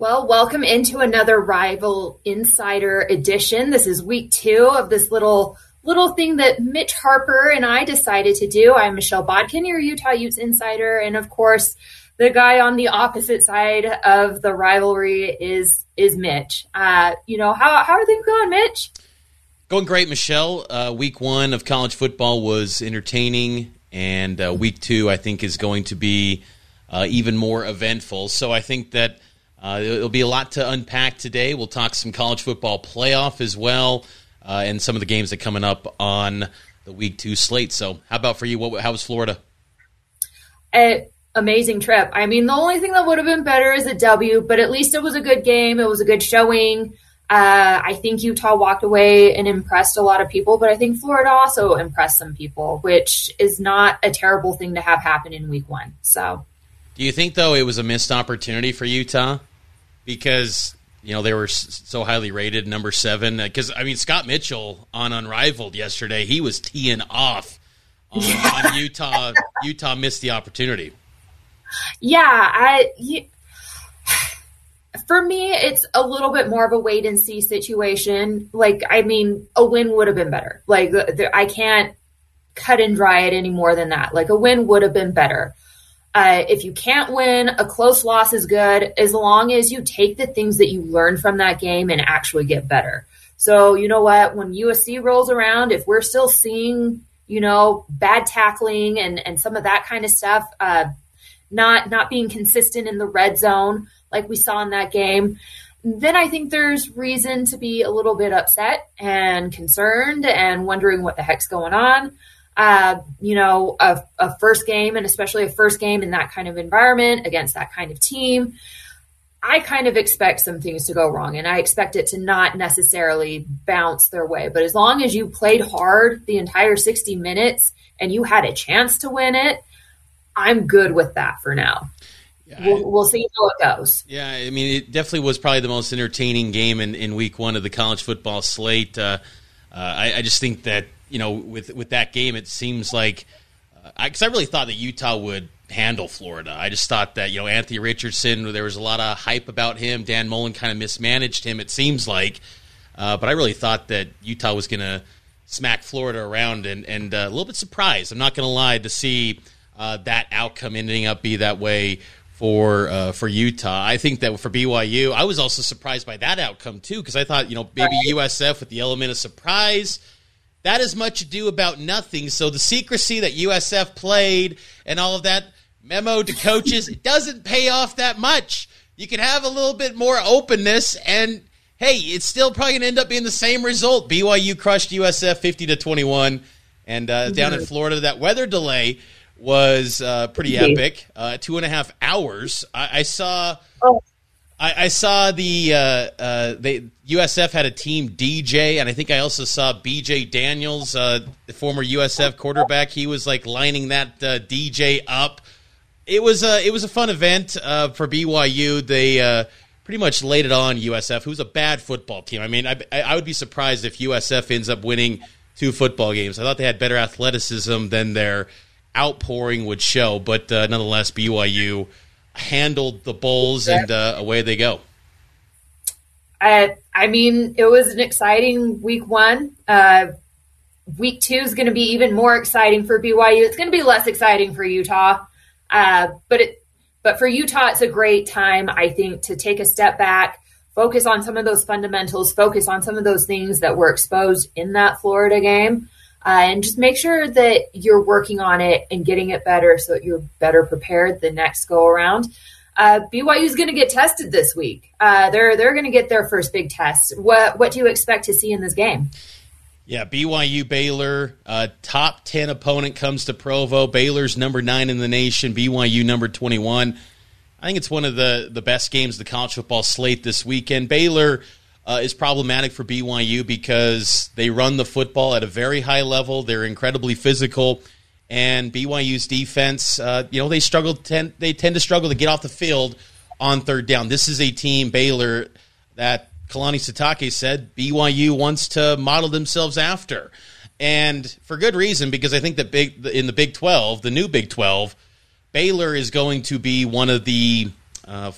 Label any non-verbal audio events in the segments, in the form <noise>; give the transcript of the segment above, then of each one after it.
Well, welcome into another Rival Insider edition. This is week two of this little little thing that Mitch Harper and I decided to do. I'm Michelle Bodkin, your Utah Utes insider, and of course, the guy on the opposite side of the rivalry is is Mitch. Uh, you know how how are things going, Mitch? Going great, Michelle. Uh, week one of college football was entertaining, and uh, week two, I think, is going to be uh, even more eventful. So I think that uh, it'll be a lot to unpack today. We'll talk some college football playoff as well, uh, and some of the games that are coming up on the week two slate. So, how about for you? What, how was Florida? Amazing trip. I mean, the only thing that would have been better is a W, but at least it was a good game. It was a good showing. Uh, I think Utah walked away and impressed a lot of people, but I think Florida also impressed some people, which is not a terrible thing to have happen in week one. So, do you think though it was a missed opportunity for Utah? Because you know they were so highly rated, number seven. Uh, because I mean, Scott Mitchell on Unrivaled yesterday, he was teeing off on, <laughs> on Utah. Utah missed the opportunity. Yeah, I. You, for me, it's a little bit more of a wait and see situation. Like, I mean, a win would have been better. Like, I can't cut and dry it any more than that. Like, a win would have been better. Uh, if you can't win, a close loss is good as long as you take the things that you learn from that game and actually get better. So, you know what? When USC rolls around, if we're still seeing, you know, bad tackling and, and some of that kind of stuff, uh, not not being consistent in the red zone like we saw in that game, then I think there's reason to be a little bit upset and concerned and wondering what the heck's going on uh, you know, a, a first game and especially a first game in that kind of environment against that kind of team. I kind of expect some things to go wrong and I expect it to not necessarily bounce their way. But as long as you played hard the entire 60 minutes and you had a chance to win it, I'm good with that for now. Yeah, we'll, we'll, see how it goes. Yeah, I mean, it definitely was probably the most entertaining game in, in week one of the college football slate. Uh, uh, I, I, just think that you know, with with that game, it seems like because uh, I, I really thought that Utah would handle Florida. I just thought that you know Anthony Richardson, there was a lot of hype about him. Dan Mullen kind of mismanaged him. It seems like, uh, but I really thought that Utah was going to smack Florida around, and and uh, a little bit surprised. I'm not going to lie to see uh, that outcome ending up be that way for uh, for Utah. I think that for BYU, I was also surprised by that outcome too because I thought you know maybe USF with the element of surprise that is much ado about nothing. So the secrecy that USF played and all of that memo to coaches it doesn't pay off that much. You can have a little bit more openness and hey, it's still probably going to end up being the same result. BYU crushed USF 50 to 21 and uh, down in Florida that weather delay was uh, pretty epic. Uh, two and a half hours. I, I saw oh. I, I saw the uh, uh, they USF had a team DJ, and I think I also saw BJ Daniels, uh, the former USF quarterback. He was like lining that uh, DJ up. It was a it was a fun event uh, for BYU. They uh, pretty much laid it on USF, who's a bad football team. I mean, I, I would be surprised if USF ends up winning two football games. I thought they had better athleticism than their outpouring would show, but nonetheless, BYU handled the Bulls, and uh, away they go. Uh, I mean, it was an exciting week one. Uh, week two is going to be even more exciting for BYU. It's going to be less exciting for Utah, uh, but it But for Utah, it's a great time, I think, to take a step back, focus on some of those fundamentals, focus on some of those things that were exposed in that Florida game, uh, and just make sure that you're working on it and getting it better so that you're better prepared the next go around. Uh, BYU is going to get tested this week. Uh, they're they're going to get their first big test. What what do you expect to see in this game? Yeah, BYU Baylor, uh, top 10 opponent comes to Provo. Baylor's number nine in the nation, BYU number 21. I think it's one of the, the best games the college football slate this weekend. Baylor uh, is problematic for BYU because they run the football at a very high level. They're incredibly physical, and BYU's defense, uh, you know, they struggle. Tend, they tend to struggle to get off the field on third down. This is a team Baylor that Kalani Sitake said BYU wants to model themselves after. And for good reason, because I think that big in the Big 12, the new Big 12, Baylor is going to be one of the uh,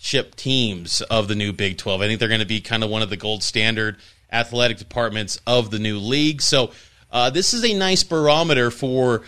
flagship teams of the new Big 12. I think they're going to be kind of one of the gold standard athletic departments of the new league. So uh, this is a nice barometer for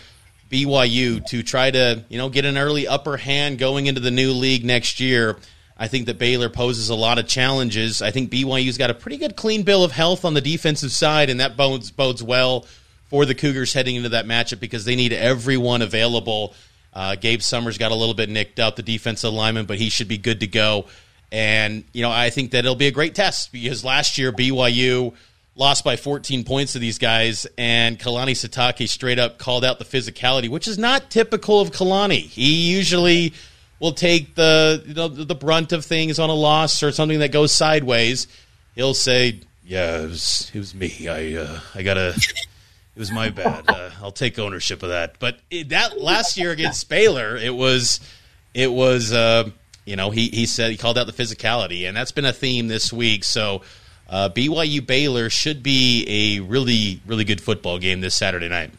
BYU to try to you know get an early upper hand going into the new league next year I think that Baylor poses a lot of challenges. I think BYU's got a pretty good clean bill of health on the defensive side, and that bodes, bodes well for the Cougars heading into that matchup because they need everyone available. Uh, Gabe Summers got a little bit nicked up, the defensive lineman, but he should be good to go. And, you know, I think that it'll be a great test because last year BYU lost by 14 points to these guys, and Kalani Sitake straight up called out the physicality, which is not typical of Kalani. He usually – will take the you know, the brunt of things on a loss or something that goes sideways. He'll say, "Yeah, it was it was me. I uh, I gotta." It was my bad. Uh, I'll take ownership of that. But it, that last year against Baylor, it was, it was, uh, you know, he he said he called out the physicality, and that's been a theme this week. So uh, BYU Baylor should be a really really good football game this Saturday night.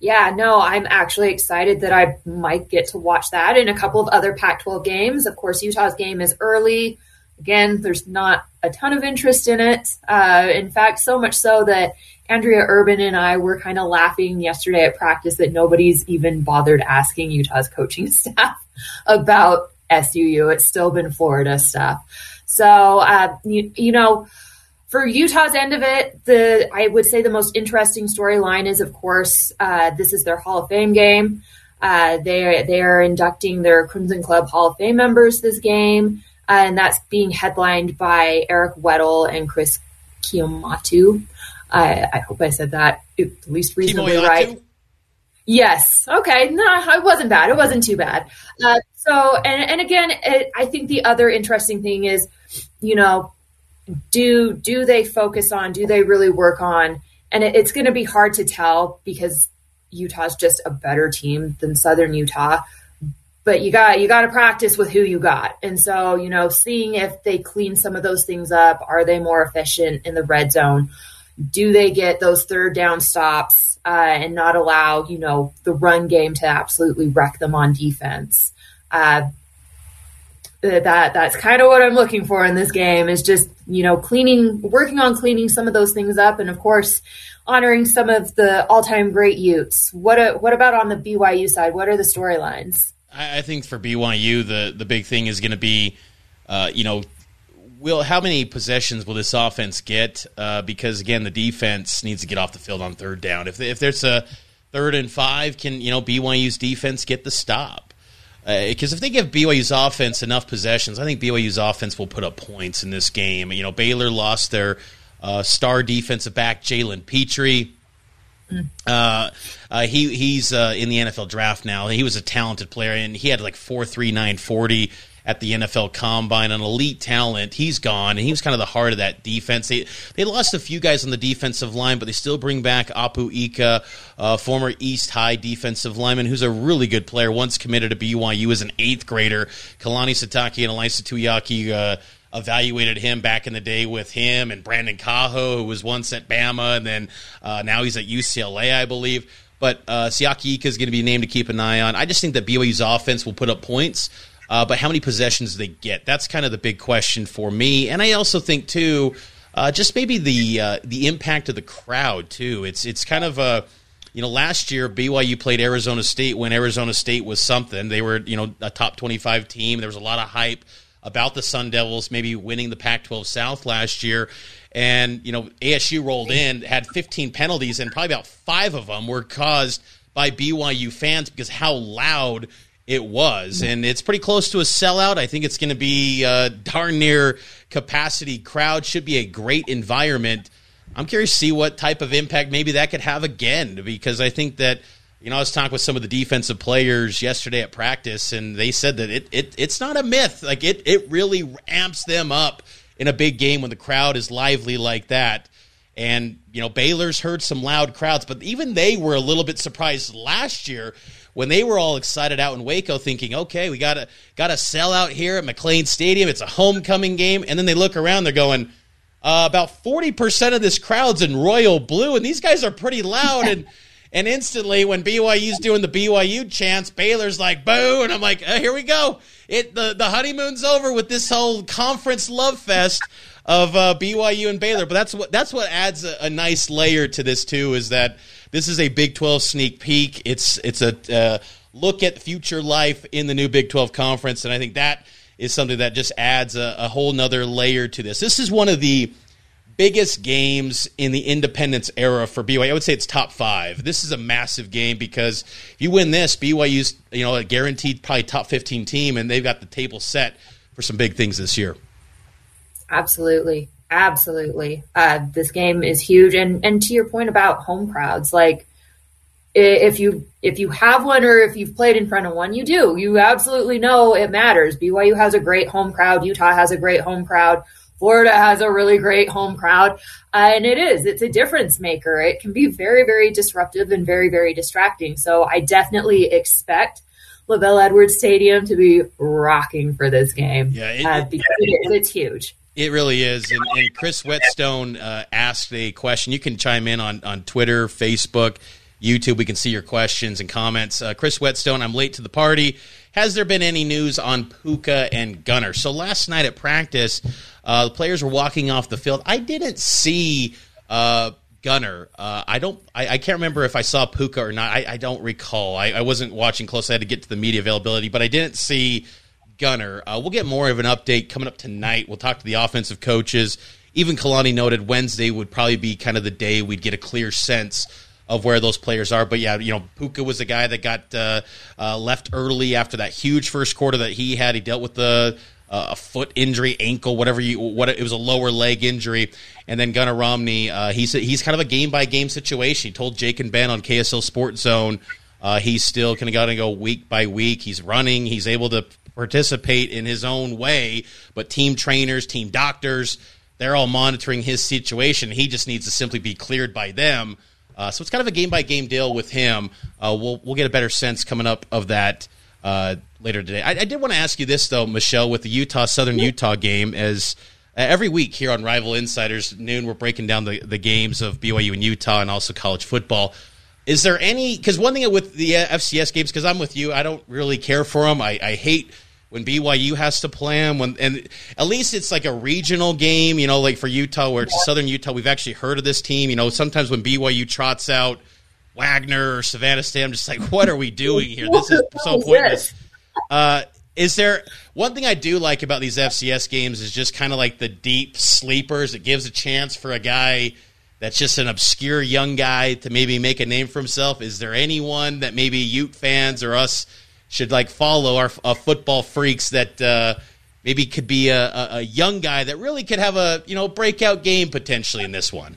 Yeah, no, I'm actually excited that I might get to watch that in a couple of other Pac 12 games. Of course, Utah's game is early. Again, there's not a ton of interest in it. Uh, in fact, so much so that Andrea Urban and I were kind of laughing yesterday at practice that nobody's even bothered asking Utah's coaching <laughs> staff about SUU. It's still been Florida stuff. So, uh, you, you know, for Utah's end of it, the I would say the most interesting storyline is, of course, uh, this is their Hall of Fame game. Uh, they they are inducting their Crimson Club Hall of Fame members this game, uh, and that's being headlined by Eric Weddle and Chris Kemoeatu. I, I hope I said that at least reasonably Kemoeatu? right. Yes. Okay. No, it wasn't bad. It wasn't too bad. Uh, so, and, and again, it, I think the other interesting thing is, you know, do do they focus on do they really work on and it, it's going to be hard to tell because utah's just a better team than southern utah but you got you got to practice with who you got and so you know seeing if they clean some of those things up are they more efficient in the red zone do they get those third down stops uh, and not allow you know the run game to absolutely wreck them on defense uh, that that's kind of what I'm looking for in this game is just you know cleaning, working on cleaning some of those things up, and of course honoring some of the all-time great Utes. What a, what about on the BYU side? What are the storylines? I think for BYU, the the big thing is going to be, uh, you know, will how many possessions will this offense get? Uh, because again, the defense needs to get off the field on third down. If if there's a third and five, can you know BYU's defense get the stop? Because uh, if they give BYU's offense enough possessions, I think BYU's offense will put up points in this game. You know, Baylor lost their uh, star defensive back Jalen Pitre. Mm. Uh, uh, he he's uh, in the NFL draft now. He was a talented player, and he had like four three nine forty at the NFL Combine, an elite talent. He's gone, and he was kind of the heart of that defense. They they lost a few guys on the defensive line, but they still bring back Apu Ika, uh, former East High defensive lineman, who's a really good player. Once committed to BYU as an eighth grader. Kalani Sitake and Ilaisa Tuiaki. Uh, evaluated him back in the day with him and Brandon Kaho, who was once at Bama, and then uh, now he's at UCLA, I believe. But uh, Siaki Ika is going to be named to keep an eye on. I just think that BYU's offense will put up points. Uh, but how many possessions they get? That's kind of the big question for me. And I also think too, uh, just maybe the uh, the impact of the crowd too. It's it's kind of a you know, last year BYU played Arizona State when Arizona State was something. They were, you know, a top 25 team. There was a lot of hype about the Sun Devils maybe winning the Pac 12 South last year. And, you know, ASU rolled in, had 15 penalties, and probably about five of them were caused by BYU fans because how loud it was. Hmm. And it's pretty close to a sellout. I think it's going to be a darn near capacity crowd. Should be a great environment. I'm curious to see what type of impact maybe that could have again because I think that you know, I was talking with some of the defensive players yesterday at practice, and they said that it, it it's not a myth. Like it it really amps them up in a big game when the crowd is lively like that. And you know, Baylor's heard some loud crowds, but even they were a little bit surprised last year when they were all excited out in Waco, thinking, "Okay, we got to got to sell out here at McLane Stadium. It's a homecoming game." And then they look around, they're going, uh, "About forty percent of this crowd's in royal blue, and these guys are pretty loud." and <laughs> and instantly, when BYU's doing the BYU chants, Baylor's like "boo," and I'm like, oh, "Here we go! It the the honeymoon's over with this whole conference love fest of uh, BYU and Baylor." But that's what that's what adds a, a, nice layer to this too. Is that this is a Big 12 sneak peek? It's it's a uh, look at future life in the new Big 12 conference, and I think that is something that just adds a, a whole nother layer to this. This is one of the biggest games in the independence era for BYU. I would say it's top five. This is a massive game because if you win this, BYU's you know a guaranteed probably top fifteen team, and they've got the table set for some big things this year. Absolutely, absolutely. Uh, this game is huge, and and to your point about home crowds, like if you if you have one or if you've played in front of one, you do. You absolutely know it matters. BYU has a great home crowd. Utah has a great home crowd. Florida has a really great home crowd. Uh, and it is, it's a difference maker. It can be very, very disruptive and very, very distracting. So I definitely expect LaVell Edwards Stadium to be rocking for this game. Yeah, it, uh, because it, it's huge. It really is. And, and Chris Whetstone uh, asked a question. You can chime in on, on Twitter, Facebook, YouTube. We can see your questions and comments. Uh, Chris Whetstone, I'm late to the party. Has there been any news on Puka and Gunnar? So last night at practice, uh, the players were walking off the field. I didn't see uh, Gunnar. Uh, I don't. I, I, can't remember if I saw Puka or not. I, I don't recall. I, I, wasn't watching close. I had to get to the media availability, but I didn't see Gunnar. Uh, we'll get more of an update coming up tonight. We'll talk to the offensive coaches. Even Kalani noted Wednesday would probably be kind of the day we'd get a clear sense of where those players are. But yeah, you know, Puka was the guy that got uh, uh, left early after that huge first quarter that he had. He dealt with the uh, a foot injury, ankle, whatever you what it was a lower leg injury, and then Gunnar Romney. Uh, he's he's kind of a game by game situation. He told Jake and Ben on KSL Sports Zone. Uh, he's still kind of got to go week by week. He's running. He's able to participate in his own way, but team trainers, team doctors, they're all monitoring his situation. He just needs to simply be cleared by them uh, so it's kind of a game by game deal with him. Uh, we'll we'll get a better sense coming up of that uh, later today. I, I did want to ask you this though, Michelle, with the Utah Southern Utah game as. Uh, every week here on Rival Insiders noon, we're breaking down the, the games of BYU and Utah and also college football. Is there any? Because one thing with the FCS games, because I'm with you, I don't really care for them. I, I hate when BYU has to play them. When and at least it's like a regional game, you know, like for Utah where it's Southern Utah. We've actually heard of this team. You know, sometimes when BYU trots out Wagner or Savannah State, I'm just like, what are we doing here? This is so <laughs> pointless. Uh, is there one thing I do like about these FCS games is just kind of like the deep sleepers. It gives a chance for a guy that's just an obscure young guy to maybe make a name for himself. Is there anyone that maybe Ute fans or us should like follow our uh, football freaks that uh, maybe could be a, a, a, young guy that really could have a you know breakout game potentially in this one.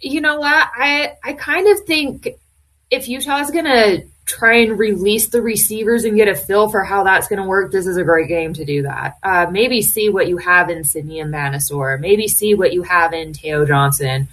You know what? I I kind of think if Utah's gonna try and release the receivers and get a feel for how that's going to work, this is a great game to do that. Uh, maybe see what you have in Simeon Manasor. Maybe see what you have in Teo Johnson.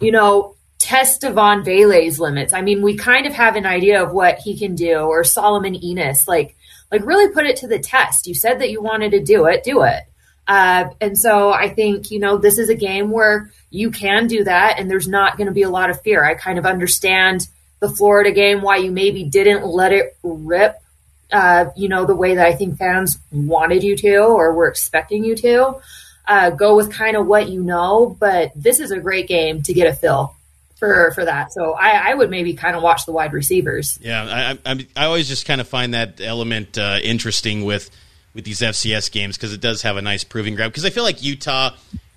You know, test Devaughn Vele's limits. I mean, we kind of have an idea of what he can do, or Solomon Enis. Like, like really put it to the test. You said that you wanted to do it, do it. Uh, and so I think you know this is a game where you can do that, and there's not going to be a lot of fear. I kind of understand the Florida game why you maybe didn't let it rip. Uh, you know the way that I think fans wanted you to, or were expecting you to. Uh, go with kind of what you know, but this is a great game to get a feel for for that. So I, I would maybe kind of watch the wide receivers. Yeah, I, I, I always just kind of find that element uh, interesting with with these FCS games because it does have a nice proving ground. Because I feel like Utah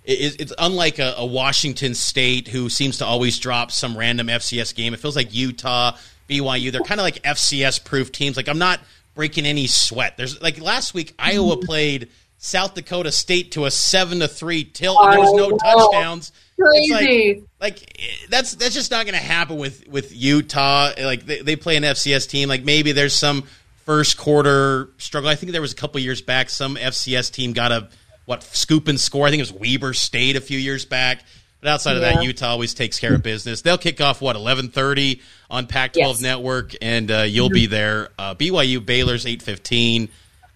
is it's unlike a, a, Washington State who seems to always drop some random FCS game. It feels like Utah, BYU, they're kind of like FCS proof teams. Like I'm not breaking any sweat. There's like last week Iowa played South Dakota State to a seven to three tilt. And there was no touchdowns. Crazy. Like, like, that's that's just not going to happen with with Utah. Like they, they play an FCS team. Like maybe there's some first quarter struggle. I think there was a couple years back some FCS team got a what scoop and score. I think it was Weber State a few years back. But outside of that, Utah always takes care of business. They'll kick off what eleven thirty on Pac-12 yes. Network, and uh, you'll mm-hmm. be there. Uh, BYU Baylor's eight fifteen.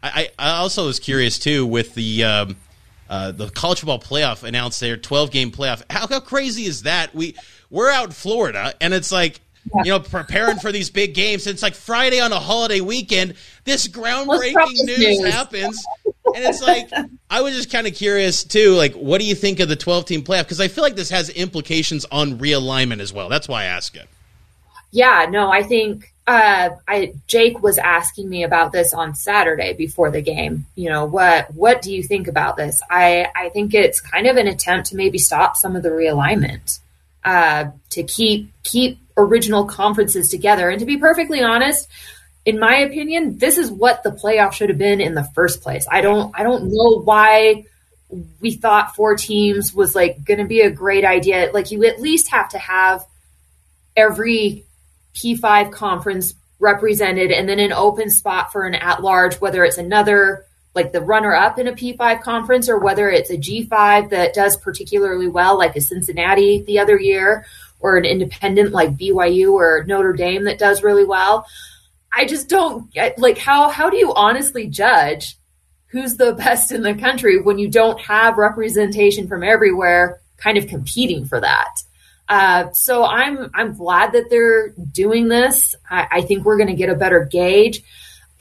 I, I also was curious too with the um, uh, the college football playoff announced their twelve game playoff. How, how crazy is that? We we're out in Florida, and it's like yeah. you know, preparing for these big games. It's like Friday on a holiday weekend. This groundbreaking news, news, happens, and it's like I was just kind of curious too. Like, what do you think of the twelve-team playoff? Because I feel like this has implications on realignment as well. That's why I ask it. Yeah, no, I think uh, I Jake was asking me about this on Saturday before the game. You know, what what do you think about this? I I think it's kind of an attempt to maybe stop some of the realignment uh, to keep keep original conferences together. And to be perfectly honest, in my opinion, this is what the playoff should have been in the first place. I don't I don't know why we thought four teams was like going to be a great idea. Like you at least have to have every P5 conference represented and then an open spot for an at large whether it's another like the runner up in a P5 conference or whether it's a G5 that does particularly well like a Cincinnati the other year or an independent like BYU or Notre Dame that does really well. I just don't get like how how do you honestly judge who's the best in the country when you don't have representation from everywhere kind of competing for that. Uh, so I'm I'm glad that they're doing this. I, I think we're going to get a better gauge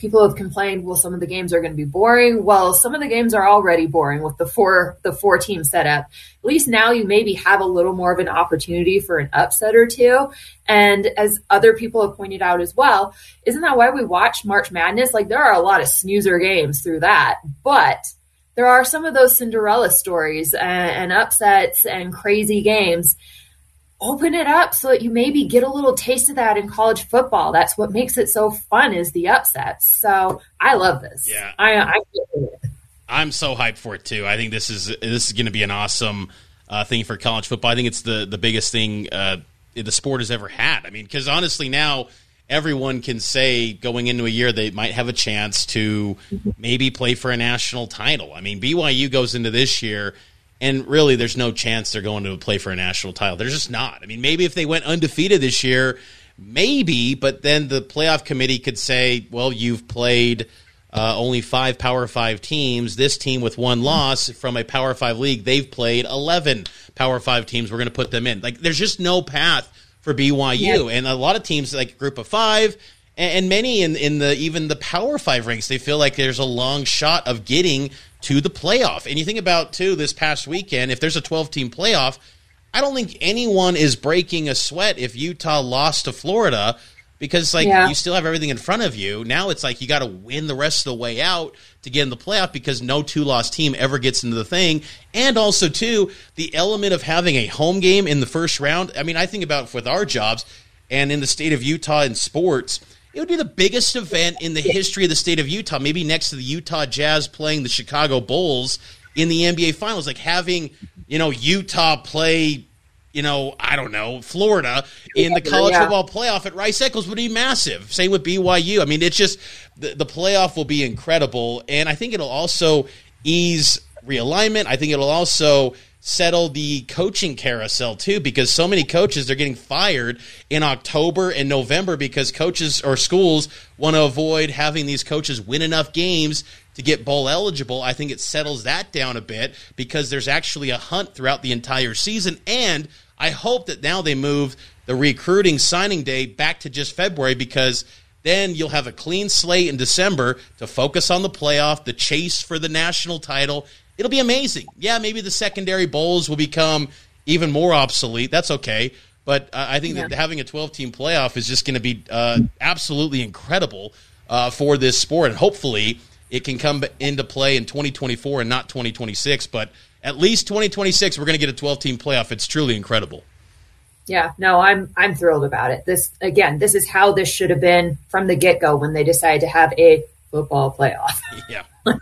people have complained, well, some of the games are going to be boring. Well, some of the games are already boring with the four the four team setup. At least now you maybe have a little more of an opportunity for an upset or two. And as other people have pointed out as well, isn't that why we watch March Madness? Like there are a lot of snoozer games through that, but there are some of those Cinderella stories and, and upsets and crazy games open it up so that you maybe get a little taste of that in college football. That's what makes it so fun is the upsets. So I love this. Yeah, I, I I'm so hyped for it too. I think this is this is going to be an awesome uh, thing for college football. I think it's the the biggest thing uh, the sport has ever had. I mean, because honestly, now everyone can say going into a year they might have a chance to maybe play for a national title. I mean, BYU goes into this year and really, there's no chance they're going to play for a national title. They're just not. I mean, maybe if they went undefeated this year, maybe, but then the playoff committee could say, well, you've played uh, only five Power Five teams. This team with one loss from a Power Five league, they've played 11 Power Five teams. We're going to put them in. Like, there's just no path for BYU. And a lot of teams, like Group of Five, and, many in, in the even the Power Five ranks, they feel like there's a long shot of getting to the playoff. And you think about too this past weekend, if there's a 12 team playoff, I don't think anyone is breaking a sweat if Utah lost to Florida because like yeah. you still have everything in front of you. Now it's like you got to win the rest of the way out to get in the playoff because no two loss team ever gets into the thing. And also too, the element of having a home game in the first round. I mean, I think about with our jobs and in the state of Utah in sports, it would be the biggest event in the history of the state of Utah, maybe next to the Utah Jazz playing the Chicago Bulls in the NBA Finals. Like having, you know, Utah play, you know, I don't know, Florida in the college yeah. football playoff at Rice Eccles would be massive. Same with BYU. I mean, it's just the, the playoff will be incredible. And I think it'll also ease realignment. I think it'll also settle the coaching carousel too because so many coaches they're getting fired in October and November because coaches or schools want to avoid having these coaches win enough games to get bowl eligible. I think it settles that down a bit because there's actually a hunt throughout the entire season and I hope that now they move the recruiting signing day back to just February because then you'll have a clean slate in December to focus on the playoff, the chase for the national title, It'll be amazing. Yeah, maybe the secondary bowls will become even more obsolete. That's okay. But uh, I think yeah. that having a 12 team playoff is just going to be uh, absolutely incredible uh, for this sport. And hopefully it can come into play in 2024 and not 2026. But at least 2026, we're going to get a 12 team playoff. It's truly incredible. Yeah, no, I'm I'm thrilled about it. This again, this is how this should have been from the get go when they decided to have a football playoff. <laughs> Yeah. <laughs>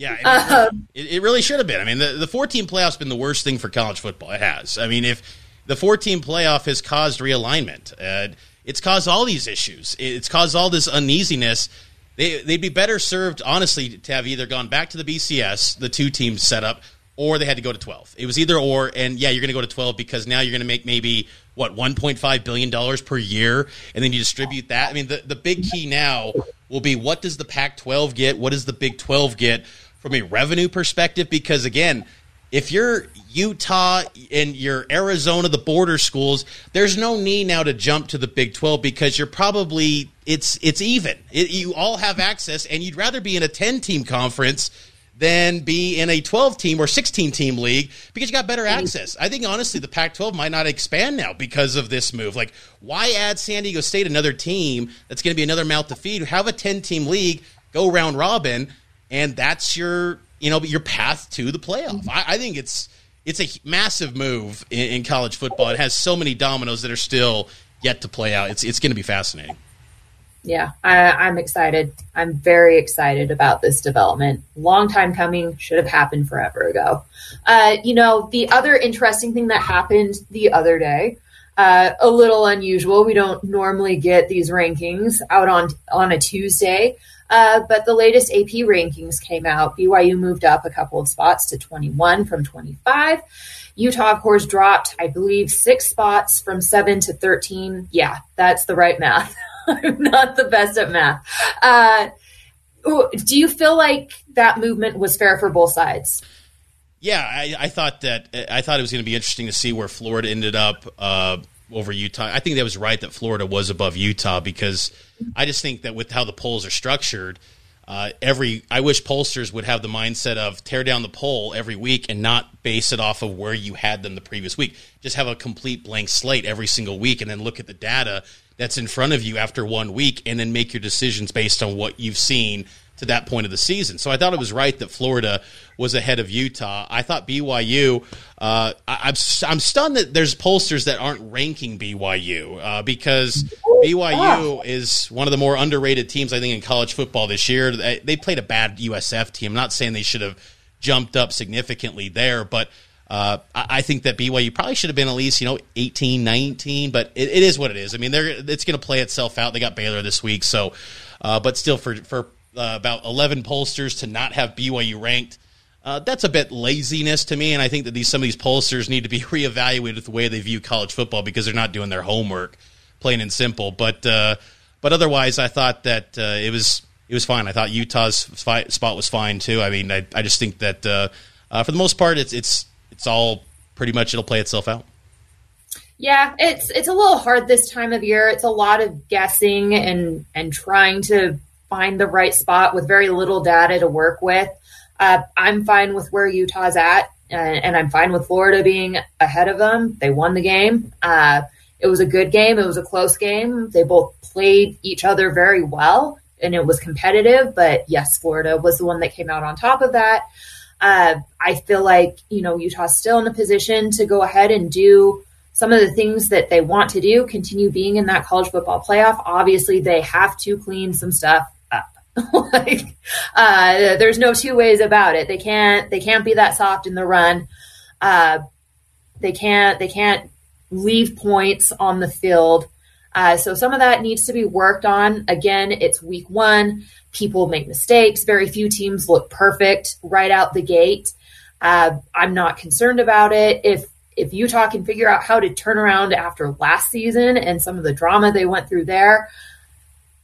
yeah. Yeah, it, um, it, it, really should have been. I mean, the, the 14 playoff's been the worst thing for college football. It has. I mean, if the 14 playoff has caused realignment, uh, it's caused all these issues. It's caused all this uneasiness. They, they'd be better served, honestly, to have either gone back to the BCS, the two teams set up, or they had to go to 12. It was either or, and yeah, you're going to go to 12 because now you're going to make maybe, what, $1.5 billion per year, and then you distribute that. I mean, the, the big key now will be what does the Pac 12 get? What does the Big 12 get? From a revenue perspective because again if you're Utah and you're Arizona, the border schools, there's no need now to jump to the Big 12 because you're probably it's it's even. It, you all have access, and you'd rather be in a 10 team conference than be in a 12 team or 16 team league because you got better access. I think honestly, the Pac 12 might not expand now because of this move. Like, why add San Diego State another team that's going to be another mouth to feed? Have a 10 team league, go round robin and that's your you know your path to the playoff. I, I think it's it's a massive move in, in, college football. It has so many dominoes that are still yet to play out. It's it's going to be fascinating. Yeah, I, am excited. I'm very excited about this development. Long time coming, should have happened forever ago. Uh, you know, the other interesting thing that happened the other day, uh, a little unusual. We don't normally get these rankings out on on a Tuesday. Uh, but the latest AP rankings came out. BYU moved up a couple of spots to 21 from 25. Utah, of course, dropped, I believe, six spots from seven to 13. Yeah, that's the right math. I'm <laughs> not the best at math. Uh, do you feel like that movement was fair for both sides? Yeah, I, I thought that I thought it was going to be interesting to see where Florida ended up. Uh, over Utah. I think that was right that Florida was above Utah because I just think that with how the polls are structured, uh, every I wish pollsters would have the mindset of tear down the poll every week and not base it off of where you had them the previous week. Just have a complete blank slate every single week and then look at the data that's in front of you after one week and then make your decisions based on what you've seen to that point of the season. So I thought it was right that Florida was ahead of Utah. I thought BYU. Uh, I, am I'm, I'm stunned that there's pollsters that aren't ranking BYU uh, because BYU is one of the more underrated teams I think in college football this year. They, they played a bad USF team. I'm not saying they should have jumped up significantly there, but. Uh, I think that BYU probably should have been at least, you know, 18, 19, but it, it is what it is. I mean, they're, it's going to play itself out. They got Baylor this week, so, uh, but still, for for uh, about 11 pollsters to not have BYU ranked. Uh, that's a bit laziness to me, and I think that these some of these pollsters need to be <laughs> reevaluated the way they view college football because they're not doing their homework, plain and simple. But uh, but otherwise, I thought that uh, it was it was fine. I thought Utah's spot was fine too. I mean, I, I just think that uh, uh, for the most part, it's it's it's all pretty much it'll play itself out. Yeah, it's it's a little hard this time of year. It's a lot of guessing and and trying to find the right spot with very little data to work with. Uh, I'm fine with where Utah's at, and, and, I'm fine with Florida being ahead of them. They won the game. Uh, it was a good game. It was a close game. They both played each other very well, and it was competitive. But yes, Florida was the one that came out on top of that. Uh, I feel like you know Utah's still in a position to go ahead and do some of the things that they want to do. Continue being in that college football playoff. Obviously, they have to clean some stuff <laughs> like uh, there's no two ways about it. They can't they can't be that soft in the run. Uh, they can't they can't leave points on the field. Uh, so some of that needs to be worked on. Again, it's week one. People make mistakes. Very few teams look perfect right out the gate. Uh, I'm not concerned about it. If if Utah can figure out how to turn around after last season and some of the drama they went through there,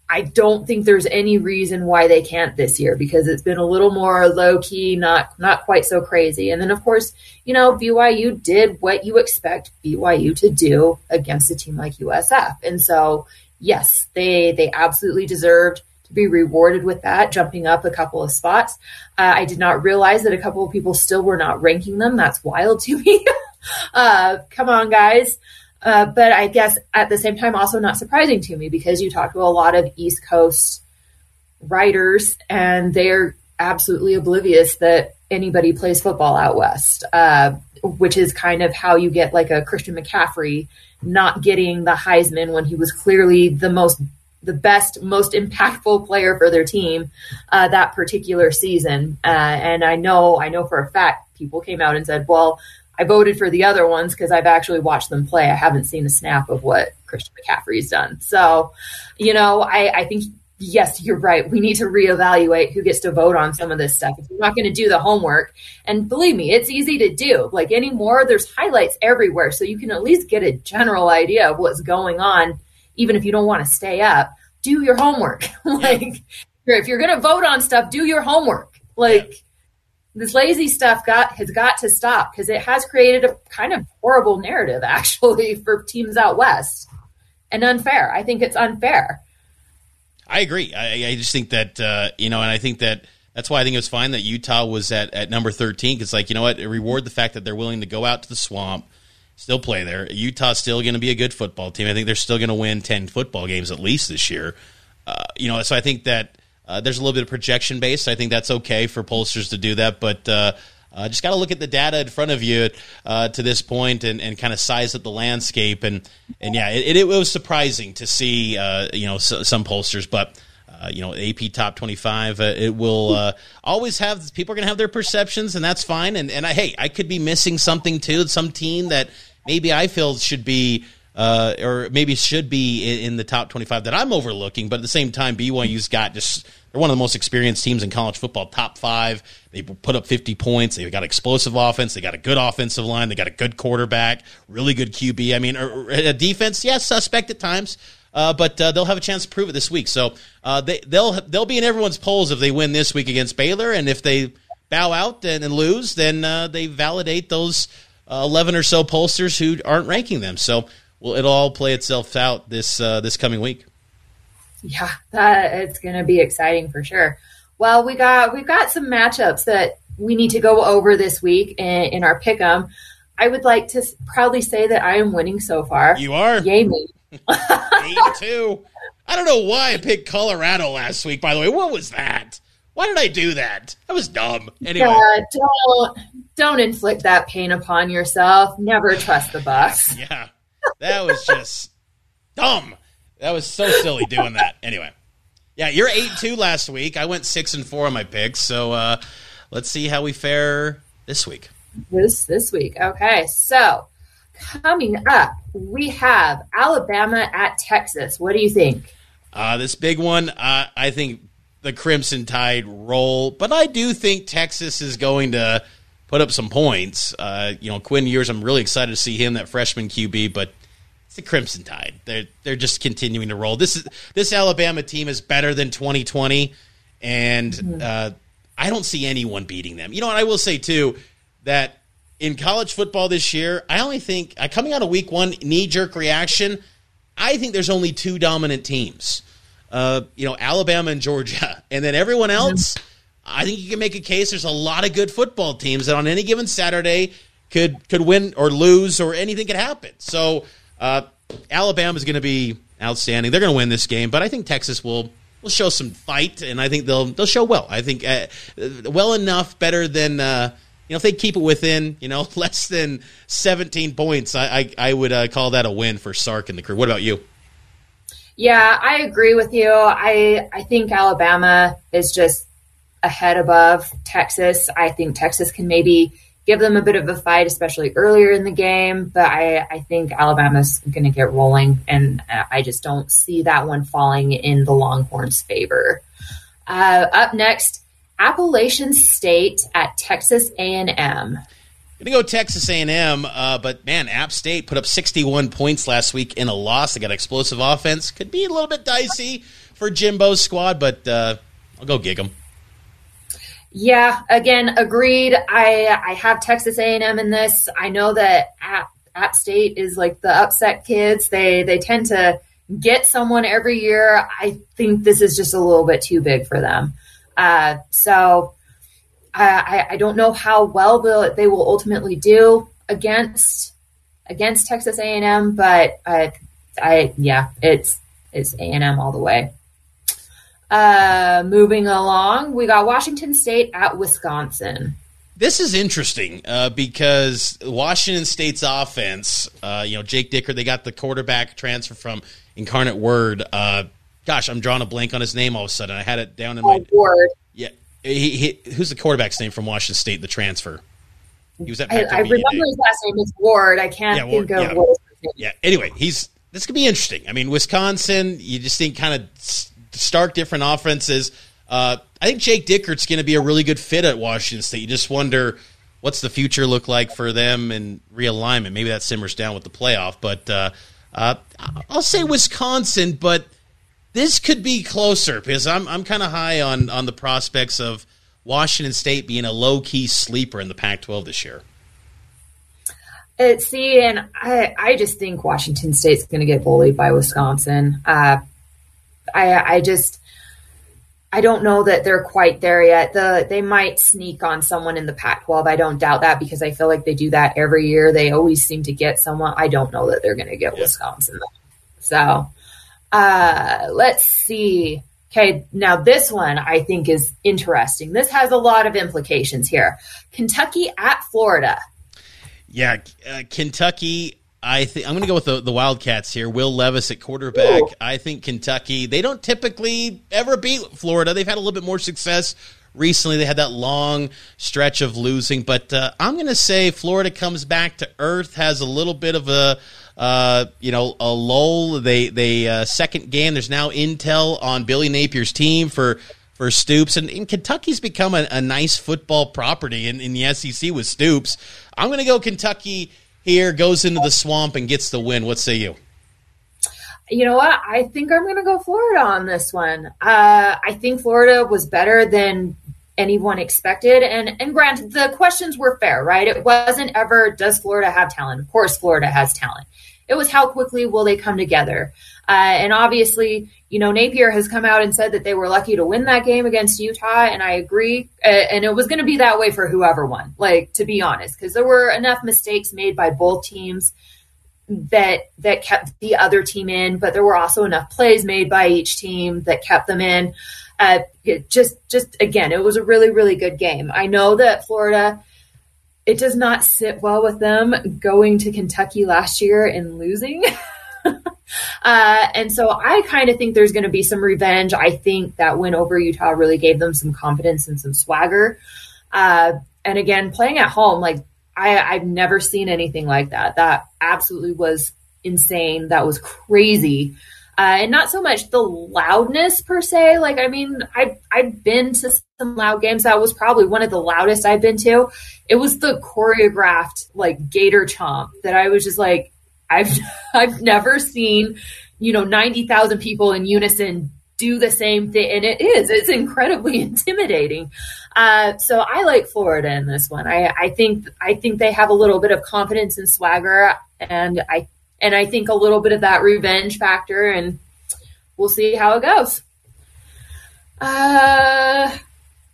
I don't think there's any reason why they can't this year because it's been a little more low key, not not quite so crazy. And then of course, you know, BYU did what you expect BYU to do against a team like USF. And so, yes, they they absolutely deserved to be rewarded with that, jumping up a couple of spots. Uh, I did not realize that a couple of people still were not ranking them. That's wild to me. <laughs> uh, come on, guys. Uh, but I guess at the same time, also not surprising to me because you talk to a lot of East Coast writers and they're absolutely oblivious that anybody plays football out west, uh, which is kind of how you get like a Christian McCaffrey not getting the Heisman when he was clearly the most the best, most impactful player for their team uh, that particular season. Uh, and I know, I know for a fact, people came out and said, "Well, I voted for the other ones because I've actually watched them play. I haven't seen a snap of what Christian McCaffrey's done." So, you know, I, I think yes, you're right. We need to reevaluate who gets to vote on some of this stuff. If you're not going to do the homework, and believe me, it's easy to do. Like anymore, there's highlights everywhere, so you can at least get a general idea of what's going on even if you don't want to stay up, do your homework. <laughs> like if you're going to vote on stuff, do your homework. Like this lazy stuff got has got to stop because it has created a kind of horrible narrative <laughs> actually for teams out west and unfair. I think it's unfair. I agree. I, I just think that uh, you know, and I think that that's why I think it was fine that Utah was at, at number thirteen because, like, you know what, reward the fact that they're willing to go out to the swamp, still play there. Utah's still going to be a good football team. I think they're still going to win 10 football games at least this year. Uh, you know, so I think that uh, there's a little bit of projection based. I think that's okay for pollsters to do that, but uh, uh just got to look at the data in front of you uh, to this point and, and kind of size up the landscape. And, and yeah, it, it was surprising to see, uh, you know, some pollsters, but. Uh, you know, AP top 25. Uh, it will always have people are going to have their perceptions, and that's fine. And and I, hey, I could be missing something too. Some team that maybe I feel should be. Uh, or maybe should be in, in, the top 25 that I'm overlooking, but at the same time, BYU's got just, they're one of the most experienced teams in college football, top five. They put up 50 points. They've got explosive offense. They got a good offensive line. They got a good quarterback, really good QB. I mean, a, a defense, yes, suspect at times, uh, but uh, they'll have a chance to prove it this week. So uh, they, they'll they'll be in everyone's polls if they win this week against Baylor, and if they bow out and, and lose, then uh, they validate those uh, 11 or so pollsters who aren't ranking them. So well, it'll all play itself out this uh, this coming week. Yeah, that it's going to be exciting for sure. Well, we got we've got some matchups that we need to go over this week in, in our pick'em. I would like to proudly say that I am winning so far. You are, yay me! <laughs> Eight two. I don't know why I picked Colorado last week. By the way, what was that? Why did I do that? That was dumb. Anyway, yeah, don't don't inflict that pain upon yourself. Never trust the bus. <laughs> yeah, that was just dumb. That was so silly doing that. Anyway, yeah, you're eight two last week. I went six and four on my picks. So uh, let's see how we fare this week. This this week, okay. So coming up, we have Alabama at Texas. What do you think? Uh, this big one, uh, I think the Crimson Tide roll, but I do think Texas is going to put up some points. Uh, you know, Quinn Ewers, I'm really excited to see him, that freshman QB, but it's the Crimson Tide. They're they're just continuing to roll. This is this Alabama team is better than 2020, and mm-hmm. uh, I don't see anyone beating them. You know what I will say too that in college football this year, I only think uh, coming out of week one knee jerk reaction. I think there's only two dominant teams uh, you know, Alabama and Georgia, <laughs> and then everyone else. I think you can make a case. There's a lot of good football teams that on any given Saturday could could win or lose or anything could happen. So uh, Alabama is going to be outstanding. They're going to win this game, but I think Texas will will show some fight, and I think they'll they'll show well. I think uh, well enough, better than. Uh, you know, if they keep it within, you know, <laughs> less than 17 points, I I, I would uh, call that a win for Sark and the crew. What about you? Yeah, I agree with you. I I think Alabama is just ahead above Texas. I think Texas can maybe give them a bit of a fight, especially earlier in the game. But I, I think Alabama's going to get rolling, and I just don't see that one falling in the Longhorns' favor. Uh, up next, Appalachian State at Texas A&M. Gonna go Texas A&M, uh, but man, App State put up 61 points last week in a loss. They got explosive offense. Could be a little bit dicey for Jimbo's squad, but uh, I'll go gig them. Yeah, again, agreed. I I have Texas A&M in this. I know that App, App State is like the upset kids. They they tend to get someone every year. I think this is just a little bit too big for them. Uh, so I, I don't know how well the, they will ultimately do. against against Texas A&M, but I, I yeah, it's it's A&M all the way. Uh, moving along, we got Washington State at Wisconsin. This is interesting uh, because Washington State's offense, uh, you know, Jake Dickert, they got the quarterback transfer from Incarnate Word. Uh, gosh, I'm drawing a blank on his name all of a sudden. I had it down in my Word. Yeah, he, he, who's the quarterback's name from Washington State? The transfer. He was at. I, I remember his last name is Ward. I can't yeah, think Ward, of yeah. what. Yeah. Anyway, he's this could be interesting. I mean, Wisconsin. You just think kind of start different offenses. Uh, I think Jake Dickert's going to be a really good fit at Washington State. You just wonder what's the future look like for them and realignment. Maybe that simmers down with the playoff, but uh, uh, I'll say Wisconsin. But this could be closer because I'm I'm kind of high on on the prospects of Washington State being a low key sleeper in the Pac-12 this year. Uh, see, and I, I just think Washington State's going to get bullied by Wisconsin. Uh, I, I just, I don't know that they're quite there yet. The they might sneak on someone in the Pac-12. I don't doubt that because I feel like they do that every year. They always seem to get someone. I don't know that they're going to get yeah. Wisconsin. So, uh, let's see. Okay, now this one I think is interesting. This has a lot of implications here. Kentucky at Florida. Yeah, uh, Kentucky. I think I'm going to go with the, the Wildcats here. Will Levis at quarterback. Ooh. I think Kentucky. They don't typically ever beat Florida. They've had a little bit more success recently. They had that long stretch of losing, but uh, I'm going to say Florida comes back to earth. Has a little bit of a uh, you know a lull. They they uh, second game. There's now intel on Billy Napier's team for for Stoops, and, and Kentucky's become a, a, nice football property in, in the SEC with Stoops. I'm going to go Kentucky here, goes into the swamp and gets the win. What say you? You know what? I think I'm going to go Florida on this one. Uh, I think Florida was better than anyone expected. And and granted, the questions were fair, right? It wasn't ever does Florida have talent? Of course, Florida has talent. It was how quickly will they come together? Uh, and obviously, you know, Napier has come out and said that they were lucky to win that game against Utah, and I agree. Uh, and it was going to be that way for whoever won, like to be honest, because there were enough mistakes made by both teams that that kept the other team in, but there were also enough plays made by each team that kept them in. Uh, just, just again, it was a really, really good game. I know that Florida it does not sit well with them going to Kentucky last year and losing. <laughs> uh, and so I kind of think there's going to be some revenge. I think that win over Utah really gave them some confidence and some swagger. Uh, and again, playing at home, like I, I've never seen anything like that. That absolutely was insane. That was crazy. Uh, and not so much the loudness per se. Like, I mean, I've, I've been to some loud games. That was probably one of the loudest I've been to. It was the choreographed, like, gator chomp that I was just like, I've, <laughs> I've never seen, you know, 90,000 people in unison do the same thing. And it is, it's incredibly <laughs> intimidating. Uh, so I like Florida in this one. I, I think, I think they have a little bit of confidence and swagger. And I and I think a little bit of that revenge factor, and we'll see how it goes. Uh,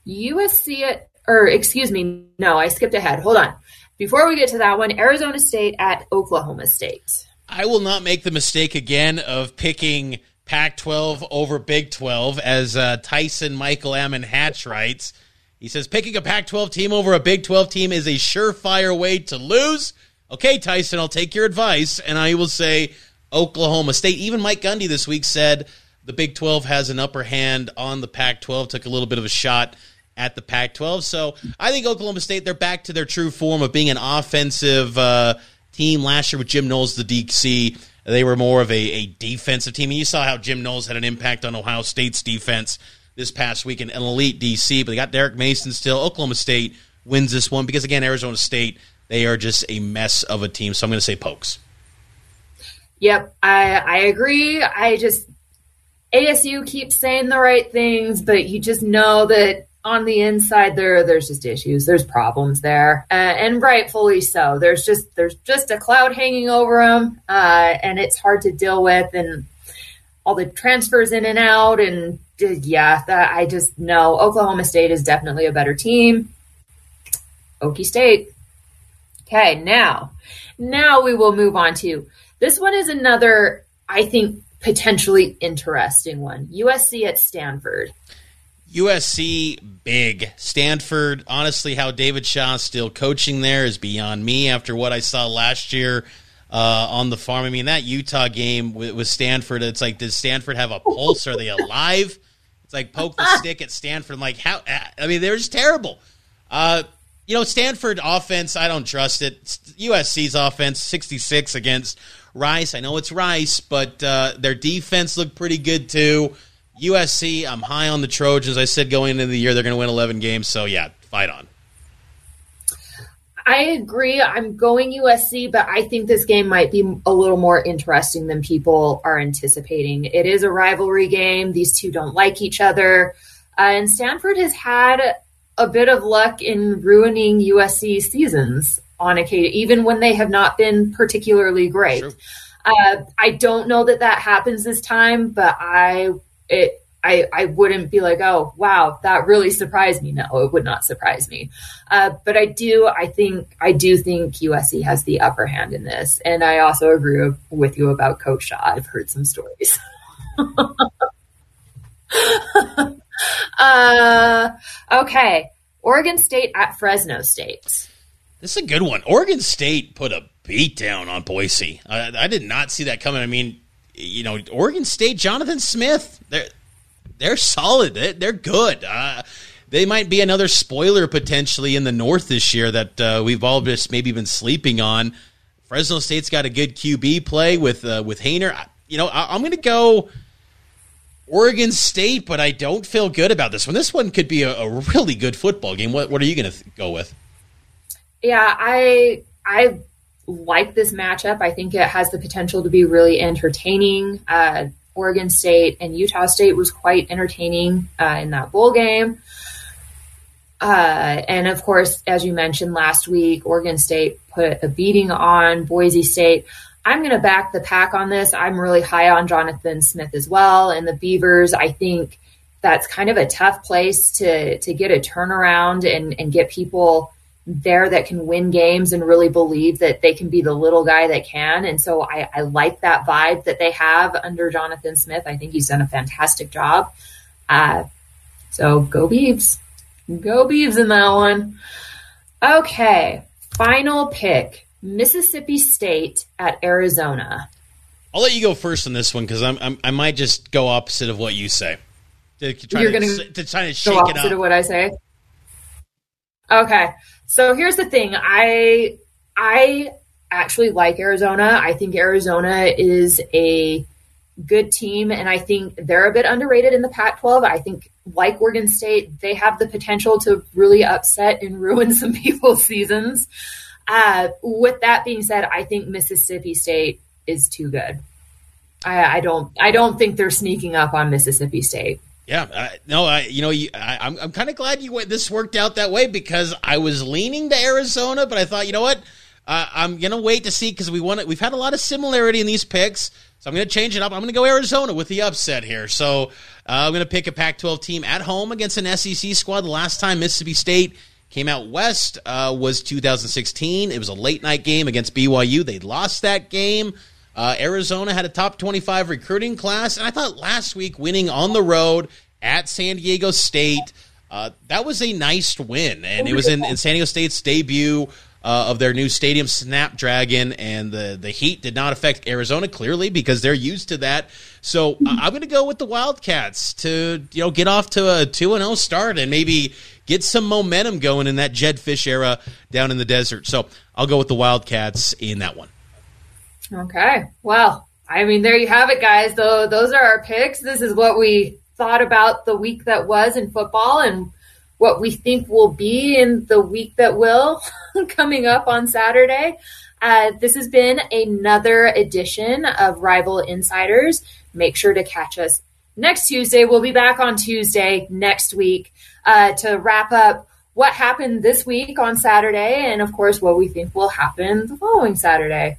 USC at, or excuse me, no, I skipped ahead. Hold on. Before we get to that one, Arizona State at Oklahoma State. I will not make the mistake again of picking Pac 12 over Big 12, as uh, Tyson Michael Ammon Hatch writes. He says picking a Pac 12 team over a Big 12 team is a surefire way to lose. Okay, Tyson, I'll take your advice, and I will say Oklahoma State. Even Mike Gundy this week said the Big 12 has an upper hand on the Pac 12, took a little bit of a shot at the Pac 12. So I think Oklahoma State, they're back to their true form of being an offensive uh, team. Last year with Jim Knowles, the DC, they were more of a, a defensive team. And you saw how Jim Knowles had an impact on Ohio State's defense this past week, an elite DC, but they got Derek Mason still. Oklahoma State wins this one because, again, Arizona State they are just a mess of a team. So I'm going to say Pokes. Yep, I I agree. I just ASU keeps saying the right things, but you just know that on the inside there there's just issues. There's problems there. Uh, and rightfully so. There's just there's just a cloud hanging over them uh, and it's hard to deal with and all the transfers in and out and yeah that, i just know oklahoma state is definitely a better team. Okie state. Okay, now, now we will move on to this one is another, I think, potentially interesting one. USC at Stanford. USC big. Stanford, honestly, how David Shaw still coaching there is beyond me after what I saw last year uh, on the farm. I mean, that Utah game with, with, Stanford, it's like, does Stanford have a pulse? Are they alive? It's like poke the stick at Stanford. Like, how? I mean, they're just terrible. Uh, you know, Stanford offense, I don't trust it. USC's offense, 66 against Rice. I know it's Rice, but uh, their defense looked pretty good too. USC, I'm high on the Trojans. I said going into the year they're going to win 11 games. So yeah, fight on. I agree. I'm going USC, but I think this game might be a little more interesting than people are anticipating. It is a rivalry game. These two don't like each other. Uh, and Stanford has had a bit of luck in ruining USC seasons on occasion, even when they have not been particularly great. Uh, I don't know that that happens this time, but I it I, I wouldn't be like, oh, wow, that really surprised me. No, it would not surprise me. Uh, but I do, I think, I do think USC has the upper hand in this. And I also agree with you about Coach Shaw. I've heard some stories. <laughs> uh, okay. Oregon State at Fresno State. This is a good one. Oregon State put a beat down on Boise. I, I did not see that coming. I mean, you know, Oregon State, Jonathan Smith, they're they're solid. They're good. Uh, they might be another spoiler potentially in the North this year that uh, we've all just maybe been sleeping on. Fresno State's got a good QB play with uh, with Haener. You know, I, am going to go Oregon State, but I don't feel good about this one. This one could be a, a really good football game. What what are you going to th- go with? Yeah, I I like this matchup. I think it has the potential to be really entertaining. Uh, Oregon State and Utah State was quite entertaining uh, in that bowl game. Uh, and of course, as you mentioned last week, Oregon State put a beating on Boise State. I'm going to back the pack on this. I'm really high on Jonathan Smith as well. And the Beavers, I think that's kind of a tough place to, to get a turnaround and, and get people there that can win games and really believe that they can be the little guy that can. And so I, I like that vibe that they have under Jonathan Smith. I think he's done a fantastic job. Uh, so go Beavs. Go Beavs in that one. Okay. Final pick Mississippi State at Arizona. I'll let you go first on this one because I'm, I'm, i might just go opposite of what you say. To try You're going to try to shake go opposite it up. of what I say. Okay. So here's the thing. I I actually like Arizona. I think Arizona is a good team, and I think they're a bit underrated in the Pac 12. I think, like Oregon State, they have the potential to really upset and ruin <laughs> some people's seasons. Uh, with that being said, I think Mississippi State is too good. I, I don't. I don't think they're sneaking up on Mississippi State. Yeah, uh, no, I you know you, I, am I'm, I'm kind of glad you went. This worked out that way because I was leaning to Arizona, but I thought you know what, uh, I'm gonna wait to see because we want We've had a lot of similarity in these picks, so I'm gonna change it up. I'm gonna go Arizona with the upset here. So uh, I'm gonna pick a Pac-12 team at home against an SEC squad. The last time Mississippi State came out west uh, was 2016. It was a late night game against BYU. They lost that game. Uh, Arizona had a top 25 recruiting class, and I thought last week winning on the road at San Diego State, uh, that was a nice win, and it was in, in San Diego State's debut. Uh, of their new stadium Snapdragon, and the the heat did not affect Arizona clearly because they're used to that. So I'm going to go with the Wildcats to you know get off to a two and zero oh start and maybe get some momentum going in that Jedd Fisch era down in the desert. So I'll go with the Wildcats in that one. Okay. Well, I mean, there you have it, guys. Those are our picks. This is what we thought about the week that was in football and what we think will be in the week that will <laughs> coming up on Saturday. Uh, this has been another edition of Rival Insiders. Make sure to catch us next Tuesday. We'll be back on Tuesday next week uh, to wrap up what happened this week on Saturday and, of course, what we think will happen the following Saturday.